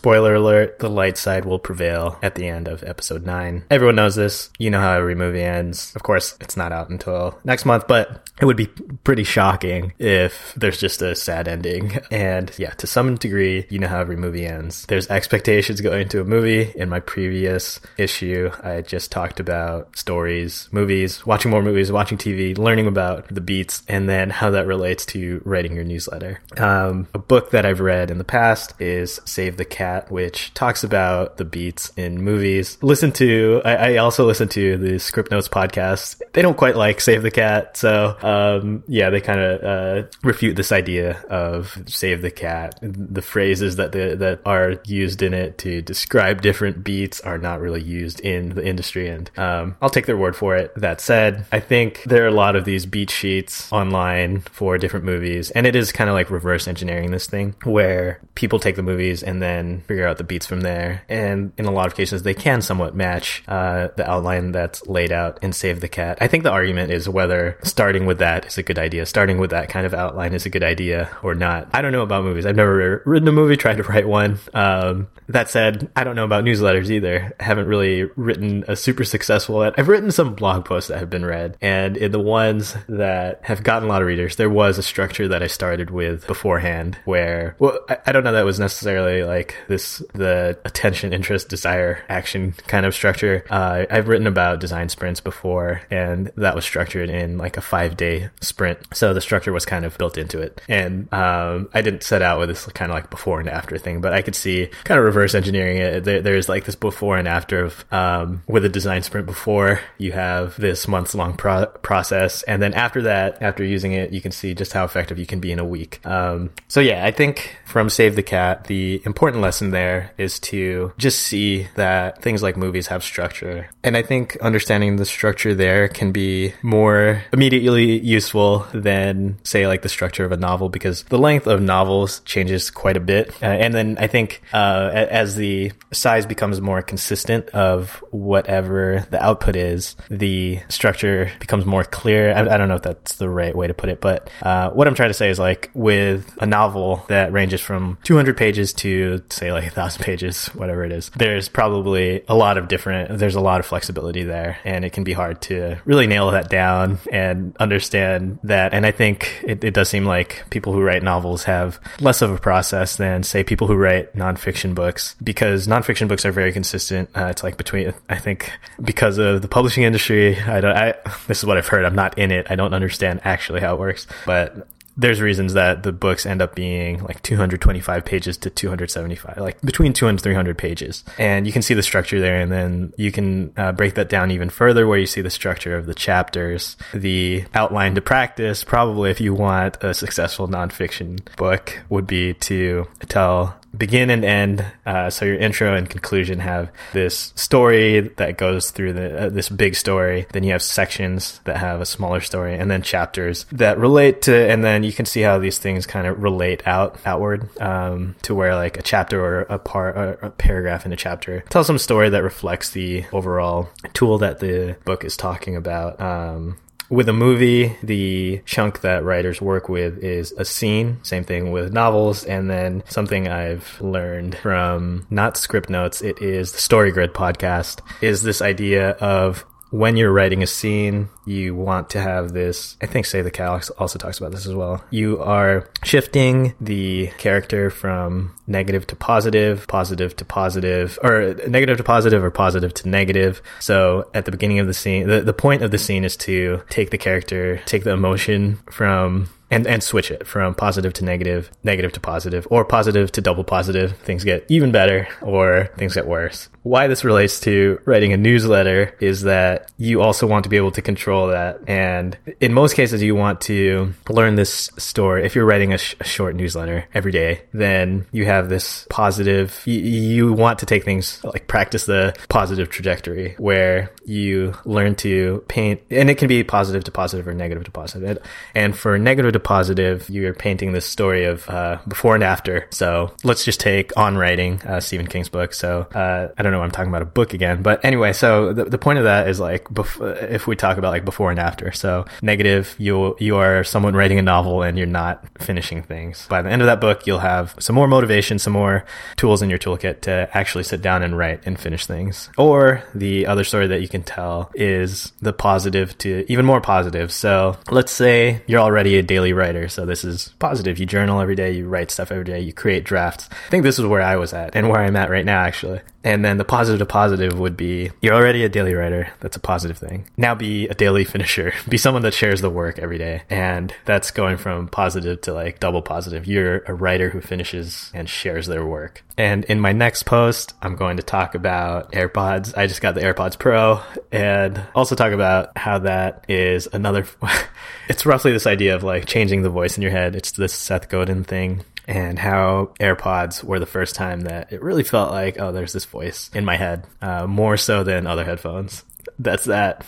spoiler alert, the light side will prevail at the end of episode 9. Everyone knows this. You know how every movie ends. Of course, it's not out until next month, but it would be pretty shocking if there's just a sad ending. And yeah, to some degree, you know how every movie ends. There's expectations going into a movie. In my previous issue, I just talked about stories, movies, watching more movies, watching TV, learning about the beats, and then how that relates to writing your newsletter. Um, a book that I've read in the past is Save the Cat, which talks about the beats in movies. Listen to, I, I also listen to the Script Notes podcast. They don't quite like Save the Cat, so um, yeah, they kind of uh, refute this idea of Save the Cat. The phrases that the, that are used in it to describe different beats are not really used in the industry, and um, I'll take their word for it. That said, I think there are a lot of these beat sheets online for different movies, and it is kind of like reverse engineering this thing where people take the movies and then figure out the beats from there. And in a lot of cases, they can somewhat match uh, the outline that's laid out in Save the Cat. I think the argument is whether starting with that is a good idea, starting with that kind of outline is a good idea or not. I don't know about movies. I've never written a movie, tried to write one. Um, that said, I don't know about newsletters either. I haven't really written a super successful. I've written some blog posts that have been read, and in the ones that have gotten a lot of readers, there was a structure that I started with beforehand where, well, I, I don't know that was necessarily like this, the attention, interest, desire, action kind of structure. Uh, I've written about design sprints before, and that was structured in like a five day sprint. So the structure was kind of built into it. And um, I didn't set out with this kind of like before and after thing, but I could see kind of reverse engineering it. There, there's like this before and after of um, with a design sprint before you have this months long pro- process. And then after that, after using it, you can see just how effective you can be in a week. Um, so yeah, I think from Save the Cat, the important lesson there is to just see that things like movies have structure. And I think understanding the structure there can be more immediately useful than say like the structure of a novel because the length of novels changes quite a bit. Uh, and then I think uh, as the size becomes more consistent of whatever the output is, the structure becomes more clear. I, I don't know if that's the right way to put it, but uh, what I'm trying to say is like with a novel that ranges from 200 pages to say like a thousand pages, whatever it is, there's probably a lot of different, there's a lot of flexibility there and it can be hard to really nail that down and understand that. And I think it, it does seem like people who write novels have less of a process than say people who write nonfiction books because nonfiction books are very consistent. Uh, it's like between, I think because of the publishing industry, I don't, I, this is what I've heard. I'm not in it. I don't understand actually how it works, but there's reasons that the books end up being like 225 pages to 275, like between 200 and 300 pages. And you can see the structure there. And then you can uh, break that down even further where you see the structure of the chapters, the outline to practice. Probably if you want a successful nonfiction book would be to tell begin and end. Uh, so your intro and conclusion have this story that goes through the uh, this big story. Then you have sections that have a smaller story, and then chapters that relate to. And then you can see how these things kind of relate out outward um, to where like a chapter or a part or a paragraph in a chapter tells some story that reflects the overall tool that the book is talking about. Um, with a movie, the chunk that writers work with is a scene. Same thing with novels. And then something I've learned from not script notes, it is the Story Grid podcast, is this idea of when you're writing a scene, you want to have this. I think Save the Cat also talks about this as well. You are shifting the character from negative to positive, positive to positive, or negative to positive, or positive to negative. So at the beginning of the scene, the, the point of the scene is to take the character, take the emotion from and and switch it from positive to negative, negative to positive, or positive to double positive. Things get even better, or things get worse. Why this relates to writing a newsletter is that you also want to be able to control that, and in most cases, you want to learn this story. If you're writing a, sh- a short newsletter every day, then you have this positive. You, you want to take things like practice the positive trajectory, where you learn to paint, and it can be positive to positive or negative to positive. And for negative to positive, you're painting this story of uh, before and after. So let's just take On Writing, uh, Stephen King's book. So uh, I don't know, I'm talking about a book again, but anyway, so the, the point of that is like bef- if we talk about like before and after. So negative, you you are someone writing a novel and you're not finishing things. By the end of that book, you'll have some more motivation, some more tools in your toolkit to actually sit down and write and finish things. Or the other story that you can tell is the positive to even more positive. So let's say you're already a daily writer. So this is positive. You journal every day, you write stuff every day, you create drafts. I think this is where I was at and where I'm at right now, actually. And then the positive to positive would be you're already a daily writer. That's a positive thing. Now be a daily finisher. Be someone that shares the work every day. And that's going from positive to like double positive. You're a writer who finishes and shares their work. And in my next post, I'm going to talk about AirPods. I just got the AirPods Pro and also talk about how that is another, it's roughly this idea of like changing the voice in your head. It's this Seth Godin thing and how AirPods were the first time that it really felt like, oh, there's this voice in my head, uh, more so than other headphones. That's that.